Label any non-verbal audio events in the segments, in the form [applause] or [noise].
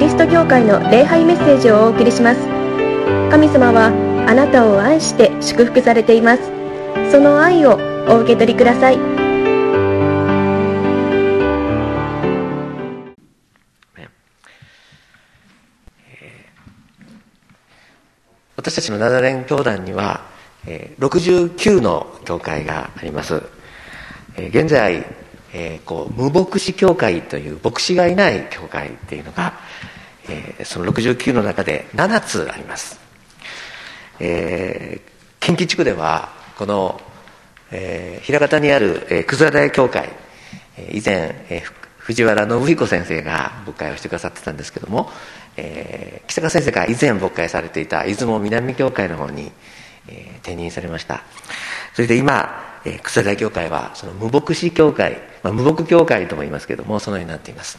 リスト教会の礼拝メッセージをお送りします。神様はあなたを愛して祝福されています。その愛をお受け取りください。私たちのナザレン教団には69の教会があります。現在こう無牧師教会という牧師がいない教会っていうのがその69の中で7つあります。えー近畿地区ではこの枚方にある葛台教会以前藤原信彦先生が牧会をしてくださってたんですけどもえー、木坂先生が以前牧会されていた出雲南教会の方に、えー、転任されました。それで今、えー、草田教会はその無牧師教会、まあ、無牧教会とも言いますけどもそのようになっています。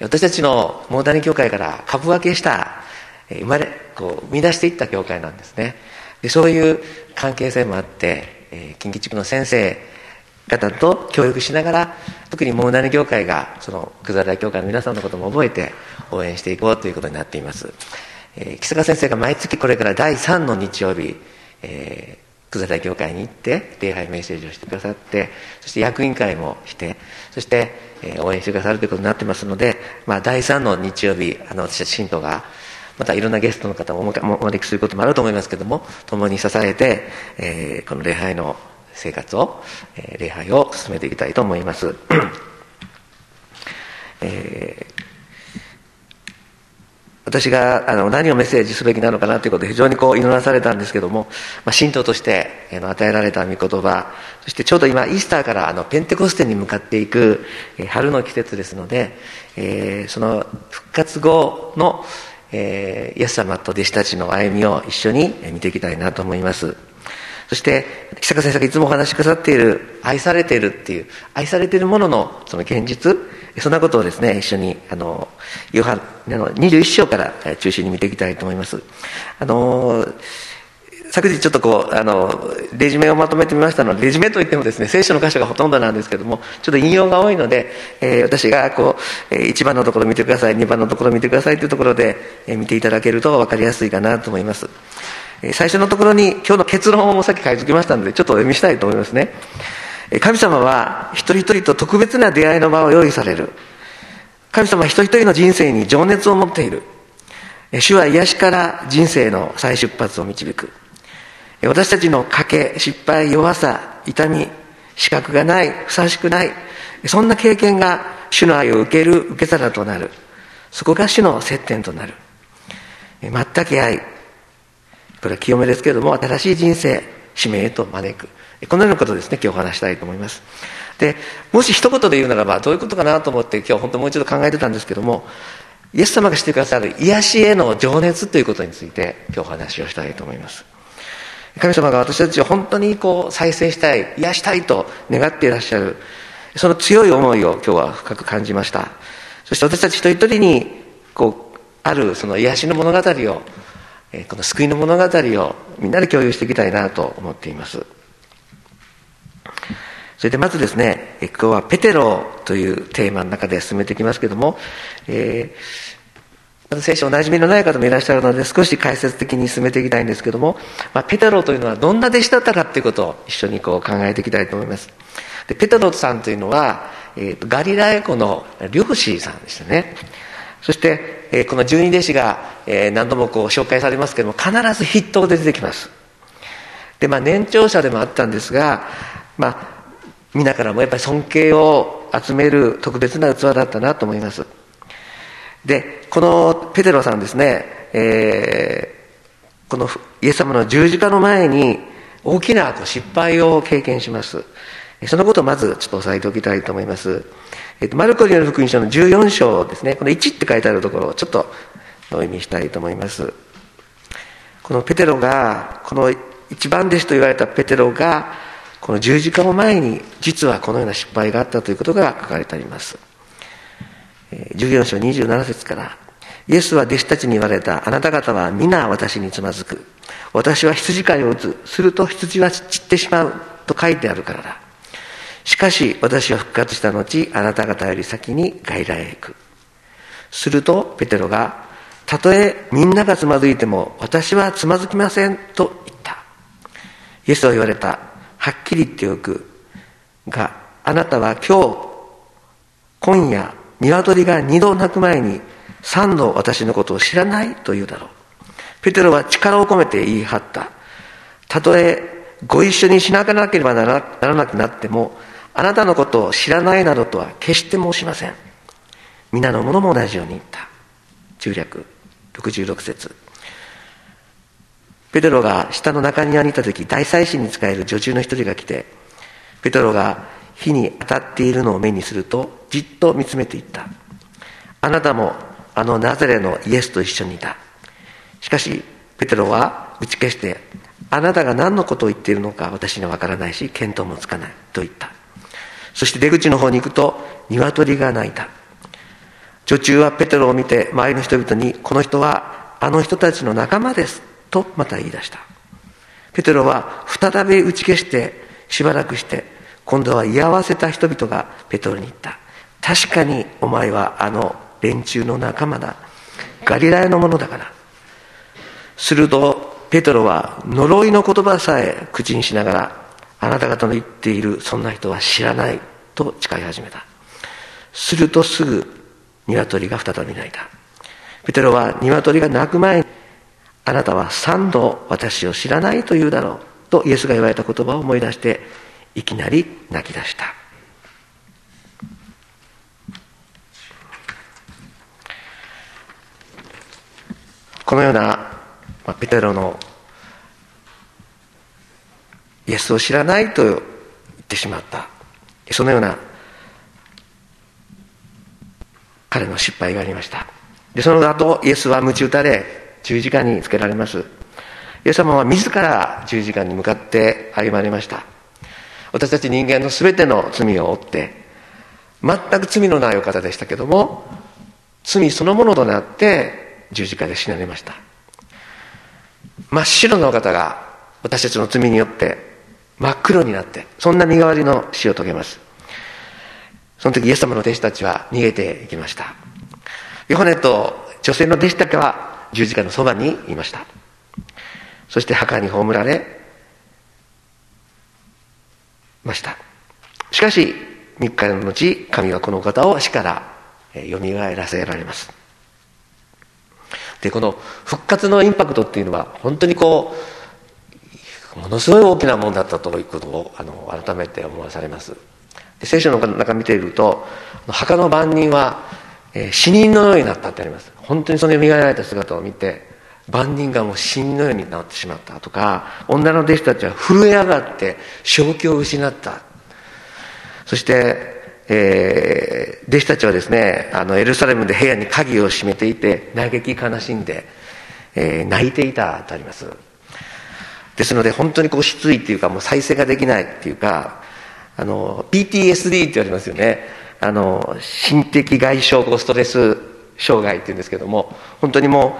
私たちのモーダニ教会から株分けした、えー、生まれこう生み出していった教会なんですね。でそういう関係性もあって、えー、近畿地区の先生方と教育しながら特にモーダニ教会がその葛田教会の皆さんのことも覚えて応援していこうということになっています、えー、木坂先生が毎月これから第3の日曜日、えー、葛田教会に行って礼拝メッセージをしてくださってそして役員会もしてそして、え、応援してくださるということになってますので、まあ、第3の日曜日あの私たち信徒がまたいろんなゲストの方もお招きすることもあると思いますけども共に支えて、えー、この礼拝の生活を、えー、礼拝を進めていきたいと思います、えー、私があの何をメッセージすべきなのかなということで非常にこう祈らされたんですけども、まあ、信徒として与えられた御言葉そしてちょうど今イースターからあのペンテコステに向かっていく、春の季節ですので、えー、その復活後の、えー、イエス様と弟子たちの歩みを一緒に見ていきたいなと思います。そして木坂先生がいつもお話しくださっている愛されているっていう愛されているもののその現実そんなことをですね一緒にあのヨハの21章から中心に見ていきたいと思います。あの昨日ちょっとこうあのレジュメをまとめてみましたのでレジュメといってもですね聖書の箇所がほとんどなんですけどもちょっと引用が多いので、えー、私がこう1番のところ見てください2番のところ見てくださいというところで、見ていただけると分かりやすいかなと思います。最初のところに今日の結論をさっき書いてきましたのでちょっとお読みしたいと思いますね。神様は一人一人と特別な出会いの場を用意される。神様は一人一人の人生に情熱を持っている。主は癒しから人生の再出発を導く。私たちの賭け失敗弱さ痛み資格がないふさわしくないそんな経験が主の愛を受ける受け皿となる。そこが主の接点となる。全く愛。これは清めですけれども新しい人生使命へと招く。このようなことですね今日お話したいと思います。でもし一言で言うならばどういうことかなと思って今日本当もう一度考えてたんですけどもイエス様がしてくださる癒しへの情熱ということについて今日お話をしたいと思います。神様が私たちを本当にこう再生したい癒したいと願っていらっしゃるその強い思いを今日は深く感じました。そして私たち一人一人にこうあるその癒しの物語をこの救いの物語をみんなで共有していきたいなと思っています。それでまずですね今日はペテロというテーマの中で進めていきますけども、えー、聖書おなじみのない方もいらっしゃるので少し解説的に進めていきたいんですけども、まあ、ペテロというのはどんな弟子だったかっていうことを一緒にこう考えていきたいと思います。でペテロさんというのは、えー、ガリラヤ湖の漁師さんでしたね。そして、えー、この十二弟子が、えー、何度もこう紹介されますけども必ず筆頭で出てきます。でまあ年長者でもあったんですがまあ皆からもやっぱり尊敬を集める特別な器だったなと思います。でこのペテロさんですね、えー、このイエス様の十字架の前に大きな失敗を経験します。そのことをまずちょっと押さえておきたいと思います。えっと、マルコによる福音書の14章ですね。この1って書いてあるところをちょっとお読みしたいと思います。このペテロがこの一番弟子と言われたペテロがこの十字架を前に実はこのような失敗があったということが書かれてあります。14章27節からイエスは弟子たちに言われたあなた方は皆私につまずく。私は羊飼いを打つ。すると羊は散ってしまうと書いてあるからだ。しかし私は復活した後あなた方より先に外来へ行く。するとペテロがたとえみんながつまずいても私はつまずきませんと言った。イエスは言われた。はっきり言っておくがあなたは今日今夜鶏が二度鳴く前に三度私のことを知らないと言うだろう。ペテロは力を込めて言い張った。たとえご一緒にしなかなければならなくなってもあなたのことを知らないなどとは決して申しません。皆の者も同じように言った。中略66節。ペテロが下の中庭にいた時大祭司に仕える女中の一人が来てペテロが火に当たっているのを目にするとじっと見つめていった。あなたもあのナザレのイエスと一緒にいた。しかしペテロは打ち消してあなたが何のことを言っているのか私には分からないし見当もつかないと言った。そして出口の方に行くと鶏が鳴いた。女中はペテロを見て周りの人々にこの人はあの人たちの仲間です。とまた言い出した。ペテロは再び打ち消してしばらくして今度は居合わせた人々がペテロに言った。確かにお前はあの連中の仲間だ。ガリラヤのものだから。するとペテロは呪いの言葉さえ口にしながらあなた方の言っているそんな人は知らないと誓い始めた。するとすぐ鶏が再び鳴いた。ペテロは鶏が鳴く前にあなたは三度私を知らないと言うだろうとイエスが言われた言葉を思い出していきなり泣き出した。このような、まあ、ペテロのイエスを知らないと言ってしまった。そのような彼の失敗がありました。でその後イエスは鞭打たれ十字架につけられます。イエス様は自ら十字架に向かって歩まれました。私たち人間の全ての罪を負って全く罪のないお方でしたけども罪そのものとなって十字架で死なれました。真っ白なお方が私たちの罪によって真っ黒になってそんな身代わりの死を遂げます。その時イエス様の弟子たちは逃げていきました。ヨハネと女性の弟子たちは十字架のそばにいました。そして墓に葬られました。しかし3日の後神はこの方を死からよみがえらせられます。でこの復活のインパクトっていうのは本当にこうものすごい大きなものだったということをあの改めて思わされます。で聖書の中見ていると墓の番人は、えー、死人のようになったってあります。本当にそのよみがえられた姿を見て万人がもう死人のようになってしまったとか女の弟子たちは震え上がって正気を失った。そしてえー、弟子たちはですねあのエルサレムで部屋に鍵を閉めていて嘆き悲しんで、えー、泣いていたとあります。ですので本当にこう失意っていうかもう再生ができないっていうかあの PTSD って言われますよね。あの心的外傷後ストレス障害っていうんですけども本当にも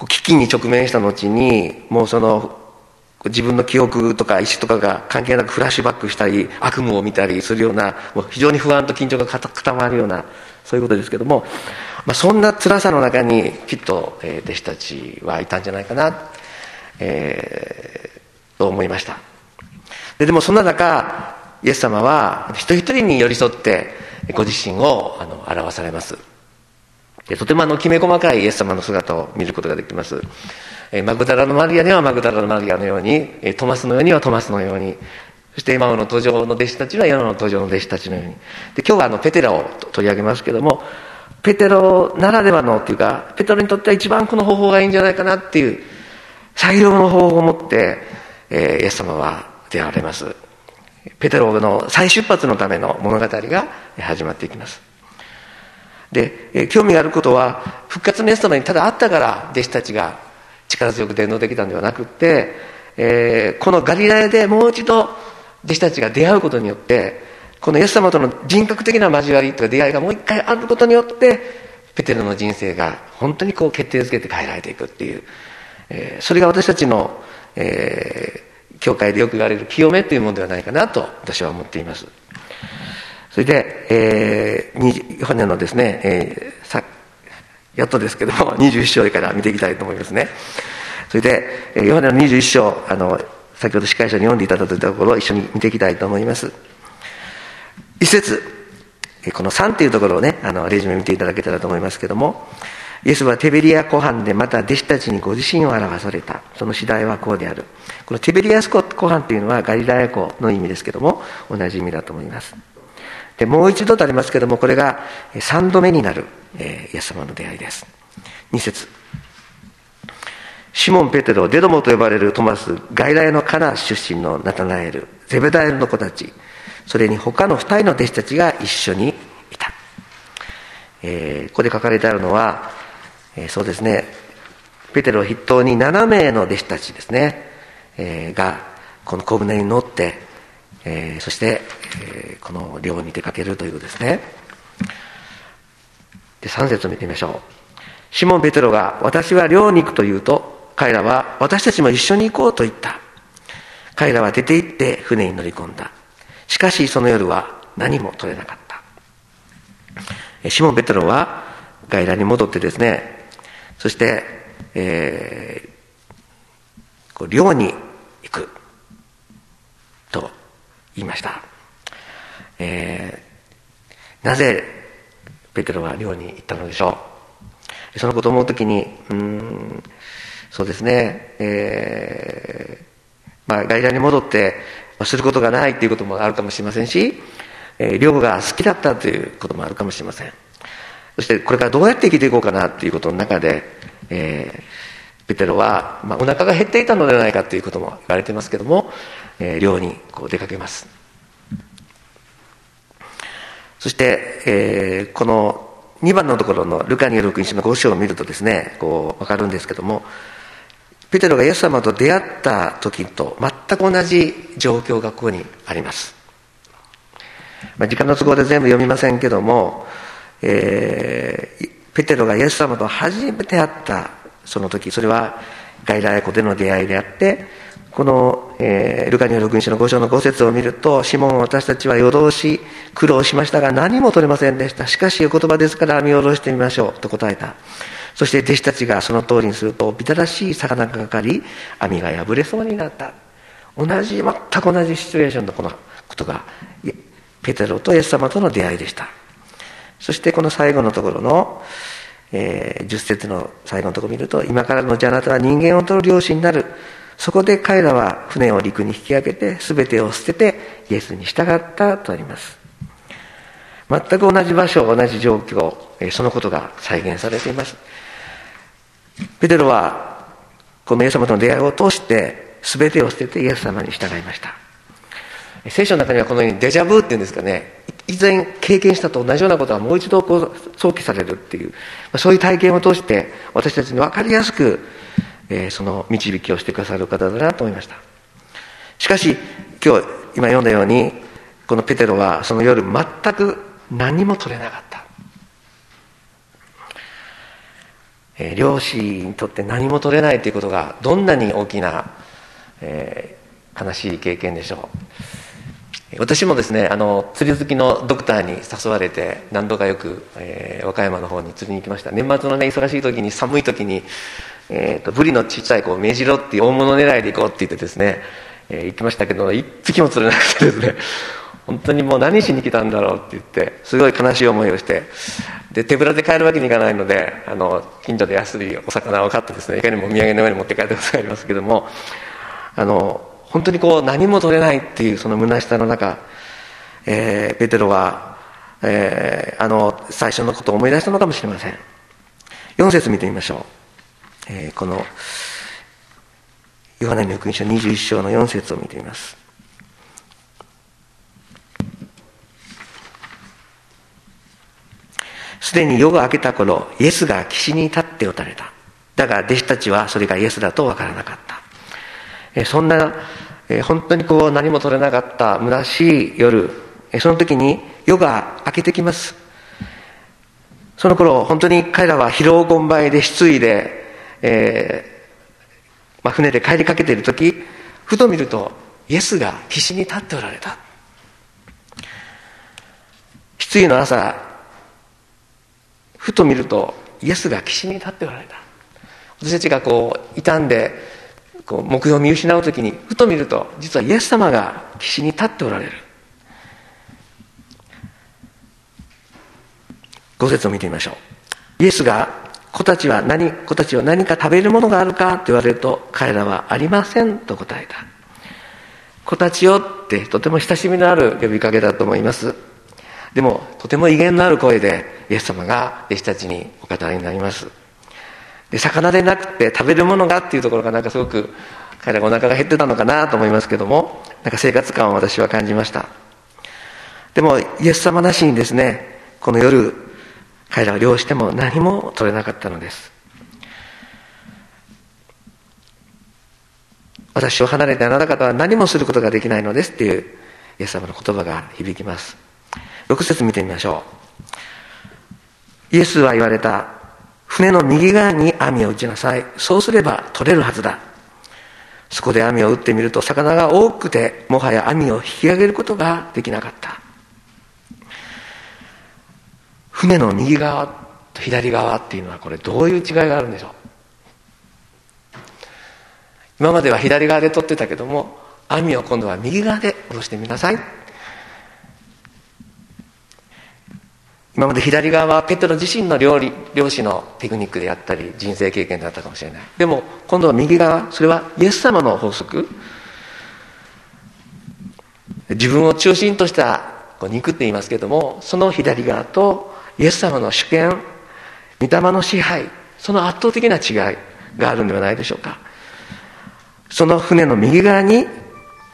う危機に直面した後にもうその自分の記憶とか意思とかが関係なくフラッシュバックしたり悪夢を見たりするようなもう非常に不安と緊張が固まるようなそういうことですけども、まあ、そんな辛さの中にきっと、えー、弟子たちはいたんじゃないかなえー、と思いました。ででもそんな中イエス様は一人一人に寄り添ってご自身をあの表されます。とてもあのきめ細かいイエス様の姿を見ることができます。マグダラのマリアにはマグダラのマリアのようにトマスのようにはトマスのようにそして今の登場の弟子たちは今の登場の弟子たちのように。で今日はあのペテラを取り上げますけどもペテロならではのっていうかペテロにとっては一番この方法がいいんじゃないかなっていう最良の方法を持って、えー、イエス様は出会われます。ペテロの再出発のための物語が始まっていきます。で、え、興味があることは復活のイエス様にただ会ったから弟子たちが力強く伝道できたんではなくって、えー、このガリラヤでもう一度弟子たちが出会うことによってこのイエス様との人格的な交わりとか出会いがもう一回あることによってペテロの人生が本当にこう決定づけて変えられていくっていうえー、それが私たちの、えー、教会でよく言われる清めというものではないかなと私は思っています。それで、えー、ヨハネのですね、えー、やっとですけども [laughs] 21章から見ていきたいと思いますね。それでヨハネの21章あの先ほど司会者に読んでいただいたところを一緒に見ていきたいと思います。一節この3というところをねあのレジュメ見ていただけたらと思いますけどもイエスはテベリア湖畔でまた弟子たちにご自身を表された。その次第はこうである。このテベリア湖畔というのはガリラヤ湖の意味ですけども同じ意味だと思います。でもう一度とありますけれどもこれが3度目になる、えー、イエス様の出会いです。2節。シモン・ペテロ、デドモと呼ばれるトマス、外来のカナ出身のナタナエル、ゼベダエルの子たち、それに他の二人の弟子たちが一緒にいた。えー、ここで書かれてあるのは、えー、そうですね、ペテロ筆頭に7名の弟子たちですね、えー、が、この小舟に乗って、えー、そして、えー、この漁に出かけるということですね。で、3節を見てみましょう。シモン・ペテロが、私は漁に行くと言うと、彼らは私たちも一緒に行こうと言った。彼らは出て行って船に乗り込んだ。しかしその夜は何も取れなかった。シモン・ペテロは外来に戻ってですね、そして、えー、こう漁に行くと言いました。えー、なぜペテロは漁に行ったのでしょうそのことを思うときに、うん、そうですね、えー、まあ、外来に戻って、することがないということもあるかもしれませんし、えー、漁が好きだったということもあるかもしれません。そしてこれからどうやって生きていこうかなということの中で、えー、ペテロは、まあ、お腹が減っていたのではないかということも言われていますけども、えー、漁にこう出かけます。そして、えー、この2番のところのルカによる福音書の5章を見るとですね、こう、わかるんですけども、ペテロがイエス様と出会った時と全く同じ状況がここにあります。まあ、時間の都合で全部読みませんけども、えー、ペテロがイエス様と初めて会ったその時、それは外来湖での出会いであって、この、えー、ルカによる福音書の5章の5節を見ると、シモン私たちは夜通し苦労しましたが何も取れませんでした。しかし言葉ですから網を下ろしてみましょうと答えた。そして弟子たちがその通りにすると、ビタらしい魚がかかり、網が破れそうになった。同じ、全く同じシチュエーションのこのことが、ペテロとイエス様との出会いでした。そしてこの最後のところの、えー、10節の最後のとこ見ると、今からのじゃあなたは人間を取る漁師になる。そこで彼らは船を陸に引き上げて、全てを捨ててイエスに従ったとあります。全く同じ場所、同じ状況え、そのことが再現されています。ペテロは、このイエス様との出会いを通して、全てを捨ててイエス様に従いました。聖書の中にはこのようにデジャブっていうんですかね、以前経験したと同じようなことがもう一度こう想起されるっていう、そういう体験を通して私たちに分かりやすく、えー、その導きをしてくださる方だなと思いました。しかし、今日、今読んだように、このペテロはその夜全く何も取れなかった。えー、漁師にとって何も取れないということがどんなに大きな、えー、悲しい経験でしょう私もですねあの釣り好きのドクターに誘われて何度かよく、えー、和歌山の方に釣りに行きました。年末のね忙しい時に寒い時に、えーと、ブリの小さい子を目白っていう大物狙いで行こうって言ってですね、えー、行ってましたけど一匹も釣れなくてですね本当にもう何しに来たんだろうって言ってすごい悲しい思いをしてで手ぶらで帰るわけにいかないのであの近所で安いお魚を買ってですねいかにもお土産のように持って帰ってことがありますけどもあの本当にこう何も取れないっていうその虚しさの中、えー、ペテロは、えー、あの最初のことを思い出したのかもしれません4節見てみましょう、えー、このヨハネの福音書21章の4節を見てみますすでに夜が明けた頃、イエスが岸に立って打たれた。だが弟子たちはそれがイエスだとわからなかった。そんな、本当にこう何も取れなかった虚しい夜、その時に夜が明けてきます。その頃、本当に彼らは疲労困憊で失意で、えー、まあ、船で帰りかけている時、ふと見ると、イエスが岸に立っておられた。失意の朝、ふと見るとイエスが岸に立っておられた私たちがこう傷んでこう目標を見失う時にふと見ると実はイエス様が岸に立っておられる。五節を見てみましょう。イエスが子たちは何子たちは何か食べるものがあるかと言われると彼らはありませんと答えた。子たちよってとても親しみのある呼びかけだと思います。でもとても威厳のある声でイエス様が弟子たちにお語りになります。で魚でなくて食べるものがっていうところがなんかすごく彼らがお腹が減ってたのかなと思いますけどもなんか生活感を私は感じました。でもイエス様なしにですね。この夜彼らは漁しても何も取れなかったのです。私を離れてあなた方は何もすることができないのですっていうイエス様の言葉が響きます。6節見てみましょう。イエスは言われた。船の右側に網を打ちなさい。そうすれば取れるはずだ。そこで網を打ってみると魚が多くてもはや網を引き上げることができなかった。船の右側と左側っていうのはこれどういう違いがあるんでしょう。今までは左側で取ってたけども網を今度は右側で下ろしてみなさい。今まで左側はペテロ自身の料理漁師のテクニックであったり人生経験だったかもしれない。でも今度は右側それはイエス様の法則。自分を中心とした肉って言いますけどもその左側とイエス様の主権御霊の支配その圧倒的な違いがあるんではないでしょうか。その船の右側に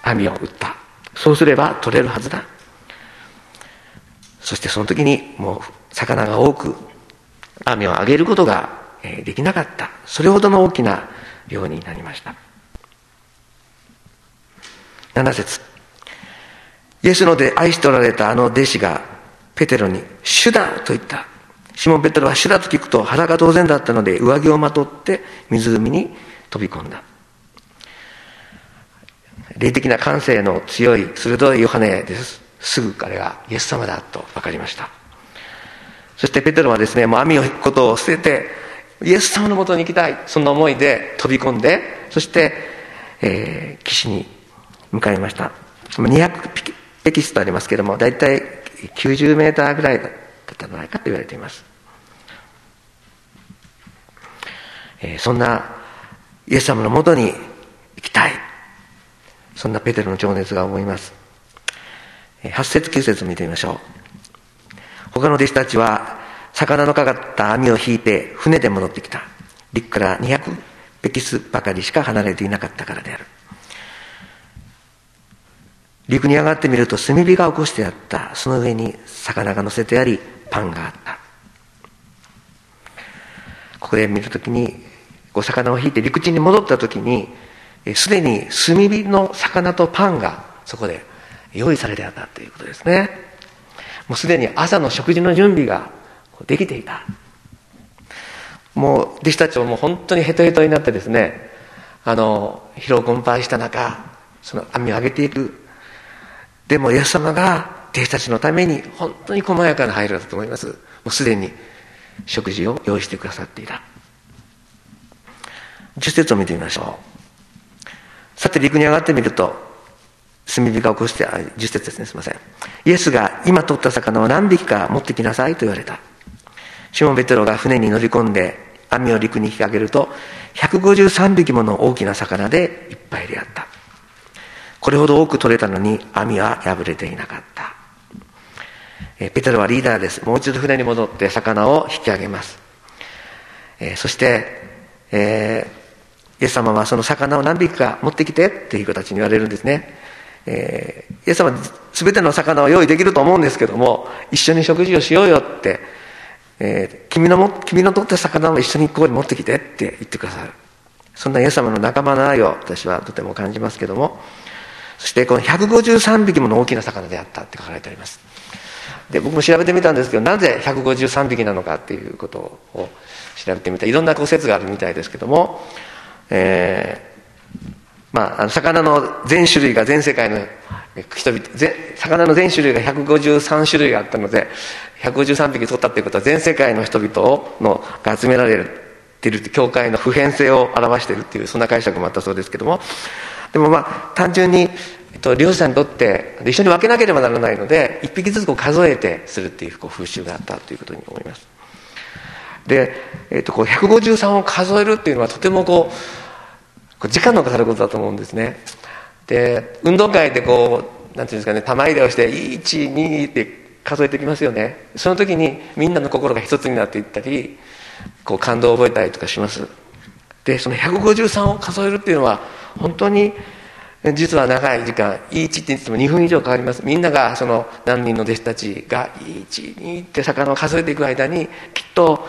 網を打った。そうすれば取れるはずだ。そしてその時にもう魚が多く網を上げることができなかった。それほどの大きな量になりました。7節。イエスので愛しておられたあの弟子がペテロに「主だ!」と言った。シモン・ペテロは主だと聞くと腹が当然だったので上着をまとって湖に飛び込んだ。霊的な感性の強い鋭いヨハネです。すぐ彼がイエス様だと分かりました。そしてペテロはですねもう網を引くことを捨ててイエス様のもとに行きたい。そんな思いで飛び込んでそして、えー、岸に向かいました。200ペキスとありますけれども大体90メーターぐらいだったんじゃないかと言われています、えー、そんなイエス様のもとに行きたい。そんなペテロの情熱が思います。8節9節見てみましょう。他の弟子たちは魚のかかった網を引いて船で戻ってきた。陸から200ペキスばかりしか離れていなかったからである。陸に上がってみると炭火が起こしてあった。その上に魚が乗せてありパンがあった。ここで見るときにこう魚を引いて陸地に戻ったときにすでに炭火の魚とパンがそこで用意されてあったということですね。もうすでに朝の食事の準備ができていた。もう弟子たちももう本当にヘトヘトになってですねあの疲労困憊した中その網を上げていく。でもイエス様が弟子たちのために本当に細やかな配慮だと思います。もうすでに食事を用意してくださっていた。10節を見てみましょう。さて陸に上がってみると炭火が起こして、あ、10節ですね、すみません。イエスが今取った魚を何匹か持ってきなさいと言われた。シモン・ベテロが船に乗り込んで網を陸に引き上げると、153匹もの大きな魚でいっぱいであった。これほど多く取れたのに網は破れていなかった。えペテロはリーダーです。もう一度船に戻って魚を引き上げます。えそして、えー、イエス様はその魚を何匹か持ってきてっていう形に言われるんですね。えー、イエス様全ての魚は用意できると思うんですけども一緒に食事をしようよって、えー、君のも君の取った魚を一緒にここに持ってきてって言ってくださる。そんなイエス様の仲間の愛を私はとても感じますけどもそしてこの153匹もの大きな魚であったって書かれてあります。で僕も調べてみたんですけどなぜ153匹なのかっていうことを調べてみた。いろんな説があるみたいですけども、えーまあ、魚の全種類が全世界の人々魚の全種類が153種類あったので153匹取ったっていうことは全世界の人々のが集められている教会の普遍性を表しているっていうそんな解釈もあったそうですけども。でもまあ単純に、えっと、漁師さんにとって一緒に分けなければならないので一匹ずつこう数えてするっていうこう風習があったということに思います。で、えっと、こう153を数えるっていうのはとてもこう時間のかかることだと思うんですね。で運動会でこうなんていうんですかね玉入れをして12って数えてきますよね。その時にみんなの心が一つになっていったりこう感動を覚えたりとかします。でその153を数えるっていうのは本当に実は長い時間1って言っても2分以上かかります。みんながその何人の弟子たちが12って魚を数えていく間にきっと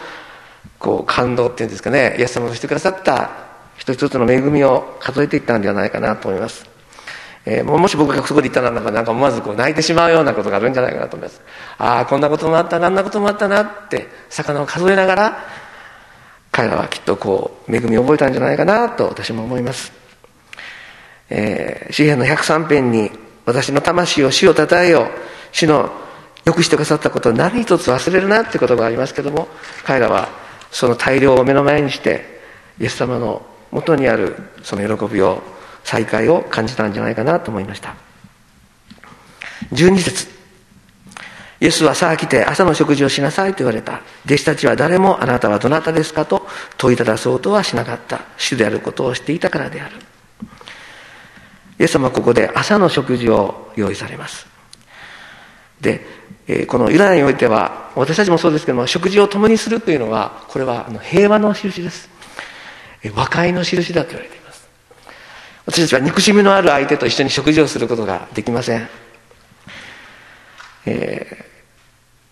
こう感動っていうんですかねイエス様がしてくださった一つ一つの恵みを数えていったんではないかなと思います。えー、もし僕がそこで言ったらなんかなんか思わずこう泣いてしまうようなことがあるんじゃないかなと思います。ああこんなこともあったあんなこともあったなって魚を数えながら彼らはきっとこう恵みを覚えたんじゃないかなと私も思います、えー、詩篇の103編に私の魂を死をたたえよう死のよくしてくださったことを何一つ忘れるなってことがありますけども彼らはその大量を目の前にしてイエス様の元にあるその喜びを再会を感じたんじゃないかなと思いました。12節。イエスはさあ来て朝の食事をしなさいと言われた。弟子たちは誰もあなたはどなたですかと問いただそうとはしなかった。主であることをしていたからである。イエス様はここで朝の食事を用意されます。でこのユダヤにおいては私たちもそうですけども食事を共にするというのはこれは平和の印です。和解の印だと言われています。私たちは憎しみのある相手と一緒に食事をすることができません、え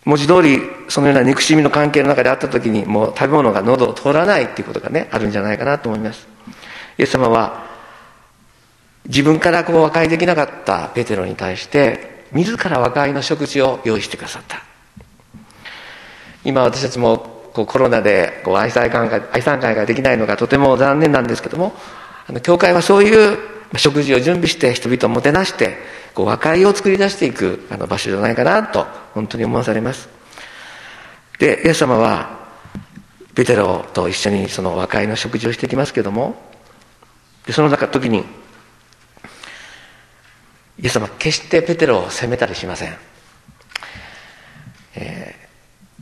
ー、文字通りそのような憎しみの関係の中であった時にもう食べ物が喉を通らないっていうことがねあるんじゃないかなと思います。イエス様は自分からこう和解できなかったペテロに対して自ら和解の食事を用意してくださった。今私たちもこうコロナでこう愛妻会愛妻会ができないのがとても残念なんですけどもあの教会はそういう食事を準備して人々をもてなしてこう和解を作り出していくあの場所じゃないかなと本当に思わされます。でイエス様はペテロと一緒にその和解の食事をしていきますけどもでその中時にイエス様決してペテロを責めたりしません、えー、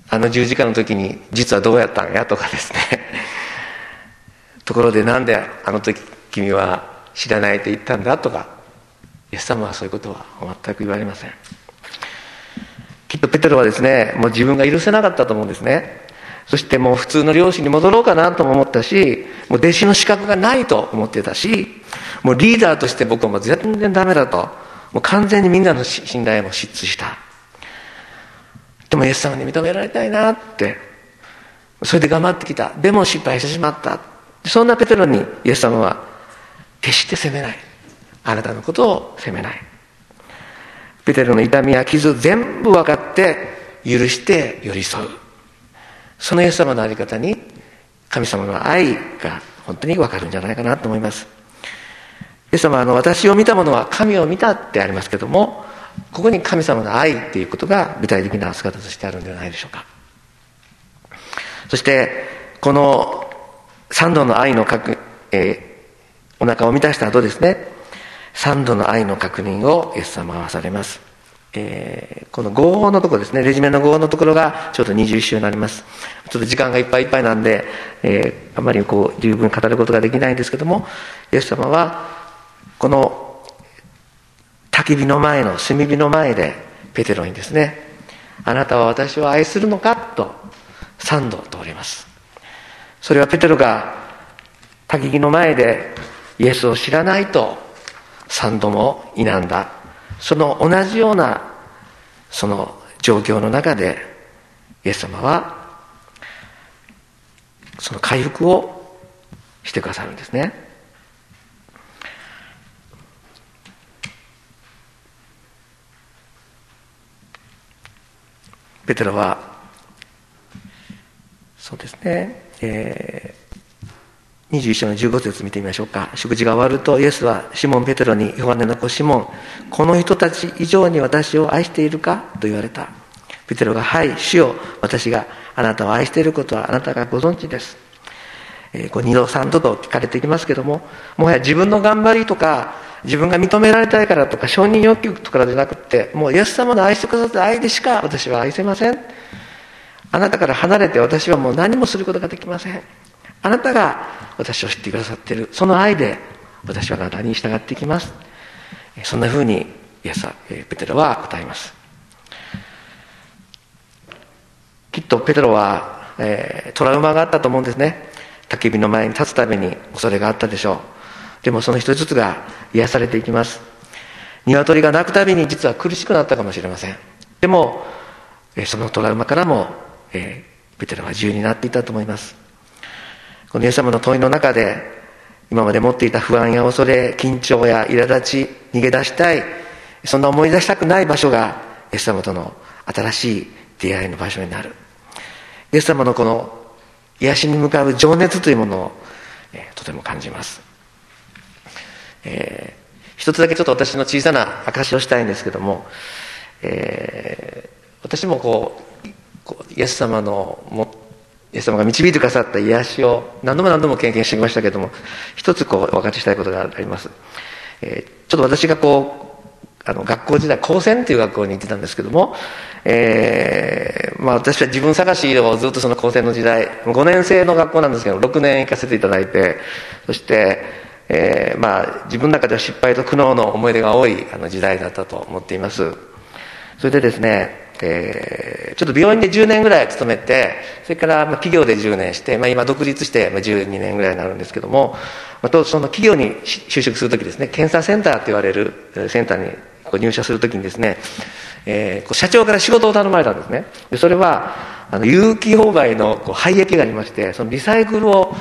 あの十字架の時に実はどうやったんや？とかですね。[laughs] ところでなんであの時君は知らないと言ったんだ？とか。イエス様はそういうことは全く言われません。きっとペテロはですねもう自分が許せなかったと思うんですね。そしてもう普通の漁師に戻ろうかなとも思ったしもう弟子の資格がないと思ってたしもうリーダーとして僕はもう全然ダメだと。もう完全にみんなの信頼も失墜した。でもイエス様に認められたいなって。それで頑張ってきた。でも失敗してしまった。そんなペテロにイエス様は決して責めない。あなたのことを責めない。ペテロの痛みや傷全部分かって許して寄り添う。そのイエス様の在り方に神様の愛が本当に分かるんじゃないかなと思います。イエス様はあの私を見た者は神を見たってありますけどもここに神様の愛っていうことが具体的な姿としてあるんではないでしょうか。そしてこの三度の愛の確、えお腹を満たした後ですね三度の愛の確認をイエス様はされます、えー、この合のところですねレジュメの合のところがちょうど21週になります。ちょっと時間がいっぱいいっぱいなんで、えー、あまりこう十分語ることができないんですけどもイエス様はこの焚き火の前の炭火の前でペテロにですねあなたは私を愛するのか？と三度通ります。それはペテロが焚き火の前でイエスを知らないと三度も否んだ。その同じようなその状況の中でイエス様はその回復をしてくださるんですね。ペテロはそうですね、えー21章の15節見てみましょうか。食事が終わるとイエスはシモン・ペテロにヨハネの子シモンこの人たち以上に私を愛しているか？と言われた。ペテロがはい主よ私があなたを愛していることはあなたがご存知です。えー、こう2度3度と聞かれていきますけどももはや自分の頑張りとか自分が認められたいからとか承認欲求とかじゃなくてもうイエス様の愛してくださった愛でしか私は愛せません。あなたから離れて私はもう何もすることができません。あなたが私を知ってくださっている。その愛で私はあなたに従っていきます。そんなふうにイエスはペテロは答えます。きっとペテロは、えー、トラウマがあったと思うんですね。焚き火の前に立つために恐れがあったでしょう。でもその一つずつが癒されていきます。鶏が鳴くたびに実は苦しくなったかもしれません。でもそのトラウマからも、えー、ペテロは自由になっていたと思います。このイエス様の問いの中で今まで持っていた不安や恐れ緊張や苛立ち逃げ出したいそんな思い出したくない場所がイエス様との新しい出会いの場所になる。イエス様のこの癒しに向かう情熱というものを、えー、とても感じます、えー、一つだけちょっと私の小さな証しをしたいんですけども、えー、私もこうこうイエス様のもイエス様が導いてくださった癒しを何度も何度も経験してきましたけども一つこうお分かちしたいことがあります、えー、ちょっと私がこうあの学校時代高専っていう学校に行ってたんですけども、えーまあ、私は自分探しをずっとその高専の時代5年生の学校なんですけど6年行かせていただいてそして、えーまあ、自分の中では失敗と苦悩の思い出が多いあの時代だったと思っています。それでですねえー、ちょっと病院で10年ぐらい勤めてそれからまあ企業で10年して、まあ、今独立して12年ぐらいになるんですけども、まあ、とその企業に就職するときですね検査センターって言われるセンターにこう入社するときにですね、えー、こう社長から仕事を頼まれたんですね。でそれはあの有機販売のこう廃液がありましてそのリサイクルを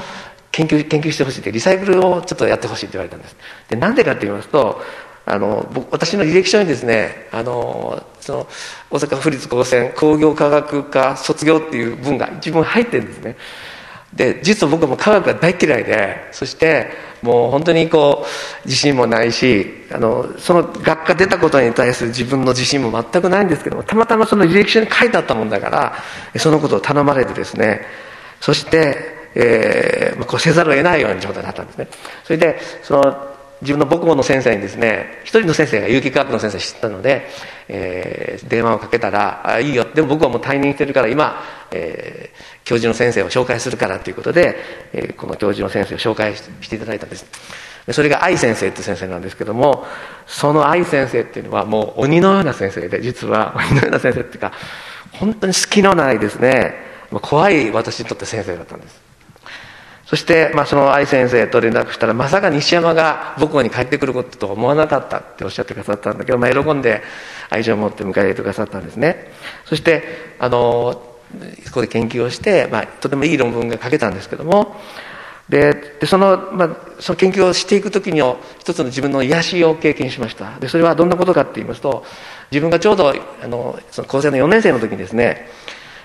研究研究してほしいってリサイクルをちょっとやってほしいって言われたんです。でなんでかって言いますとあの僕私の履歴書にですねあのその大阪府立高専工業科学科卒業っていう文が一文入ってるんですね。で実は僕も科学が大嫌いでそしてもう本当にこう自信もないしあのその学科出たことに対する自分の自信も全くないんですけどもたまたまその履歴書に書いてあったもんだからそのことを頼まれてですねそして、えー、こうせざるを得ないような状態だったんですね。それでその自分の母校の先生にですね一人の先生が有機化学の先生を知ったので、えー、電話をかけたら「あいいよ。でも僕はもう退任してるから今、えー、教授の先生を紹介するから」ということで、えー、この教授の先生を紹介していただいたんです。それが愛先生って先生なんですけどもその愛先生っていうのはもう鬼のような先生で実は鬼のような先生っていうか本当に隙のないですね。怖い私にとって先生だったんです。そして、まあ、その愛先生と連絡したらまさか西山が母校に帰ってくることと思わなかったっておっしゃってくださったんだけど、まあ、喜んで愛情を持って迎え入れてくださったんですね。そしてあのそこで研究をして、まあ、とてもいい論文が書けたんですけどもでその,、まあ、その研究をしていく時に一つの自分の癒しを経験しました。でそれはどんなことかって言いますと自分がちょうどあのその高専の4年生の時にですね、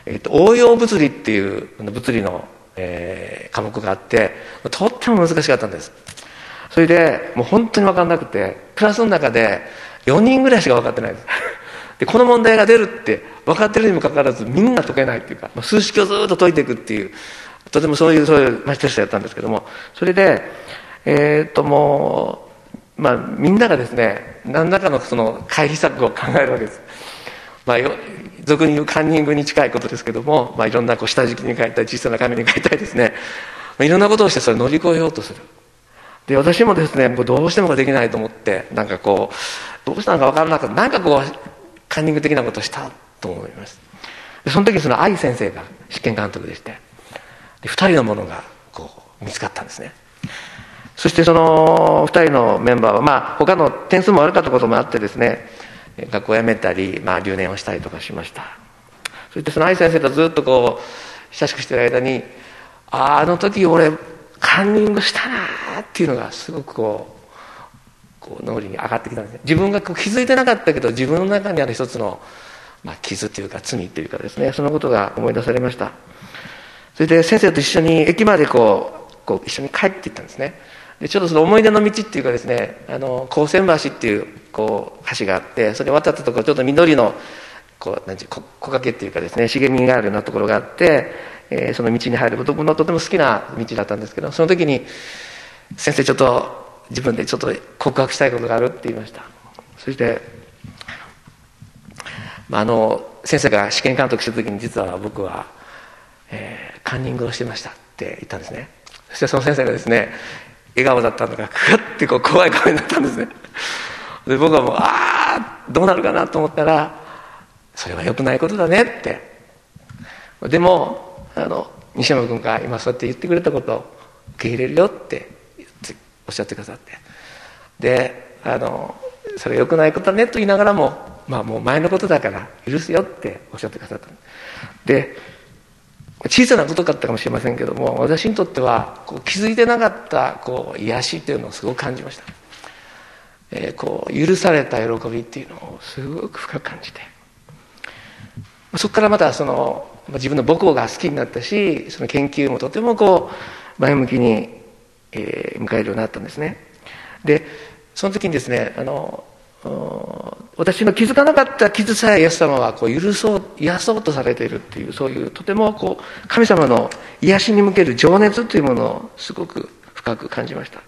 えっと、応用物理っていう物理のえー、科目があってとっても難しかったんです。それでもう本当に分かんなくてクラスの中で4人ぐらいしか分かってないです。でこの問題が出るって分かってるにもかかわらずみんな解けないっていうか数式をずっと解いていくっていうとてもそういうそういうマテストやったんですけどもそれでえー、っともうまあみんながですね何らかのその回避策を考えるわけです。まあ、俗に言うカンニングに近いことですけども、まあ、いろんなこう下敷きに書いたり小さな紙に書いたりですね、まあ、いろんなことをしてそれ乗り越えようとする。で私もですねもうどうしてもができないと思ってなんかこうどうしたのか分からなかった。なんかこうカンニング的なことしたと思います。でその時その愛先生が試験監督でしてで2人のものがこう見つかったんですね。そしてその2人のメンバーはまあ他の点数も悪かったこともあってですね学校を辞めたり、まあ、留年をしたりとかしました。そしてその愛先生とずっとこう親しくしてる間にあああの時俺カンニングしたなっていうのがすごくこうこう脳裏に上がってきたんですね。自分がこう気づいてなかったけど自分の中にある一つの、まあ、傷というか罪というかですねそのことが思い出されました。それで先生と一緒に駅までこうこう一緒に帰っていったんですね。でちょうどその思い出の道っていうかですねあの高専橋っていうこう橋があってそれ渡ったところちょっと緑のこうなんていう木陰っていうかですね茂みがあるようなところがあって、えー、その道に入る僕のとても好きな道だったんですけどその時に「先生ちょっと自分でちょっと告白したいことがある」って言いました。そして、まあ、あの先生が試験監督した時に実は僕は、えー、カンニングをしてましたって言ったんですね。そしてその先生がですね笑顔だったのがクッてこう怖い顔になったんですね。で僕はもうああどうなるかなと思ったらそれは良くないことだねって。でもあの西山君が今そうやって言ってくれたことを受け入れるよっておっしゃってくださって。であのそれ良くないことだねと言いながらもまあもう前のことだから許すよっておっしゃってくださった。で小さなことだったかもしれませんけども私にとってはこう気づいてなかったこう癒しっていうのをすごく感じました、えー、こう許された喜びっていうのをすごく深く感じて。そこからまたその自分の母校が好きになったしその研究もとてもこう前向きに、えー、迎えるようになったんですね。でその時にですねあの私の気づかなかった傷さえイエス様はこう許そう癒そうとされているっていうそういうとてもこう神様の癒しに向ける情熱というものをすごく深く感じました。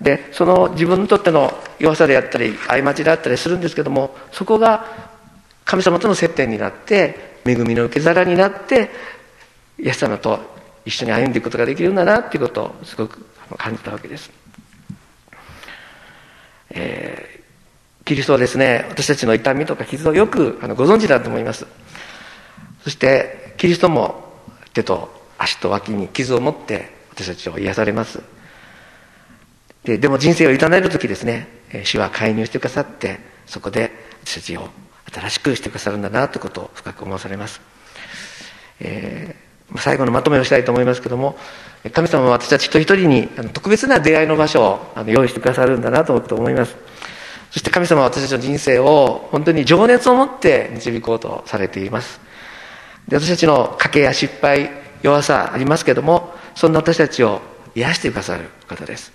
でその自分にとっての弱さであったり過ちであったりするんですけどもそこが神様との接点になって恵みの受け皿になってイエス様と一緒に歩んでいくことができるんだなっていうことをすごく感じたわけです、えーキリストはですね、私たちの痛みとか傷をよくあのご存知だと思います。そして、キリストも手と足と脇に傷を持って私たちを癒されます。ででも人生を委ねる時ですね、主は介入してくださって、そこで私たちを新しくしてくださるんだなということを深く思わされます。えー、最後のまとめをしたいと思いますけども、神様は私たち一人一人に特別な出会いの場所を用意してくださるんだなと思います。そして神様は私たちの人生を本当に情熱を持って導こうとされていますで私たちの賭けや失敗弱さありますけどもそんな私たちを癒してくださる方です、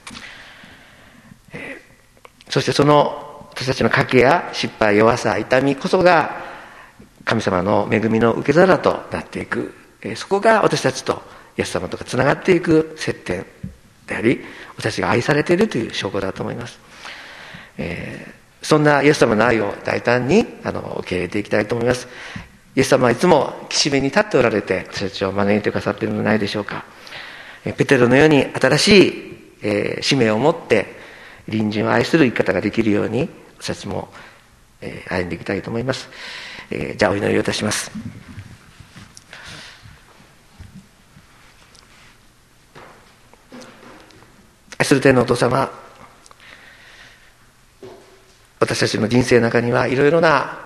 そしてその私たちの賭けや失敗弱さ痛みこそが神様の恵みの受け皿となっていく、え、そこが私たちとイエス様とかつながっていく接点であり私たちが愛されているという証拠だと思います。えー、そんなイエス様の愛を大胆にあの受け入れていきたいと思います。イエス様はいつも岸辺に立っておられて私たちを招いてくださっているのではないでしょうか。ペテロのように新しい、えー、使命を持って隣人を愛する生き方ができるように私たちも、えー、歩んでいきたいと思います、えー、じゃあお祈りをいたします。愛する天のお父様私たちの人生の中にはいろいろな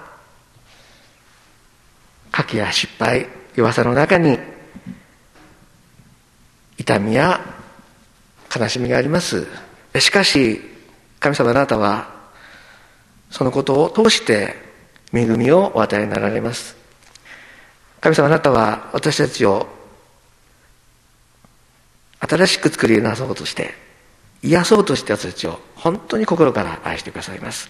賭けや失敗弱さの中に痛みや悲しみがあります。しかし神様あなたはそのことを通して恵みをお与えになられます。神様あなたは私たちを新しく作りなそうとして癒そうとして私たちを本当に心から愛してくださいます。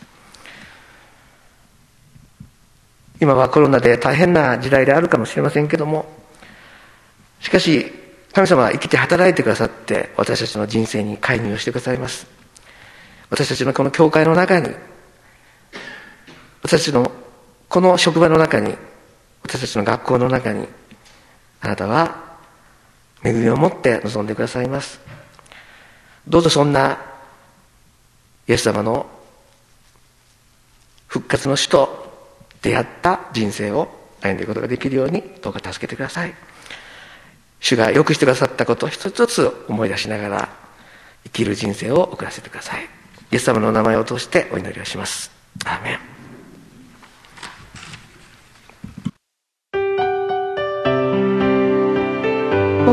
今はコロナで大変な時代であるかもしれませんけどもしかし神様は生きて働いてくださって私たちの人生に介入してくださいます。私たちのこの教会の中に私たちのこの職場の中に私たちの学校の中にあなたは恵みを持って臨んでくださいます。どうぞそんなイエス様の復活の死と出会った人生を歩んでいくことができるようにどうか助けてください。主がよくしてくださったことを一つずつ思い出しながら生きる人生を送らせてください。イエス様のお名前を通してお祈りをします。アーメン。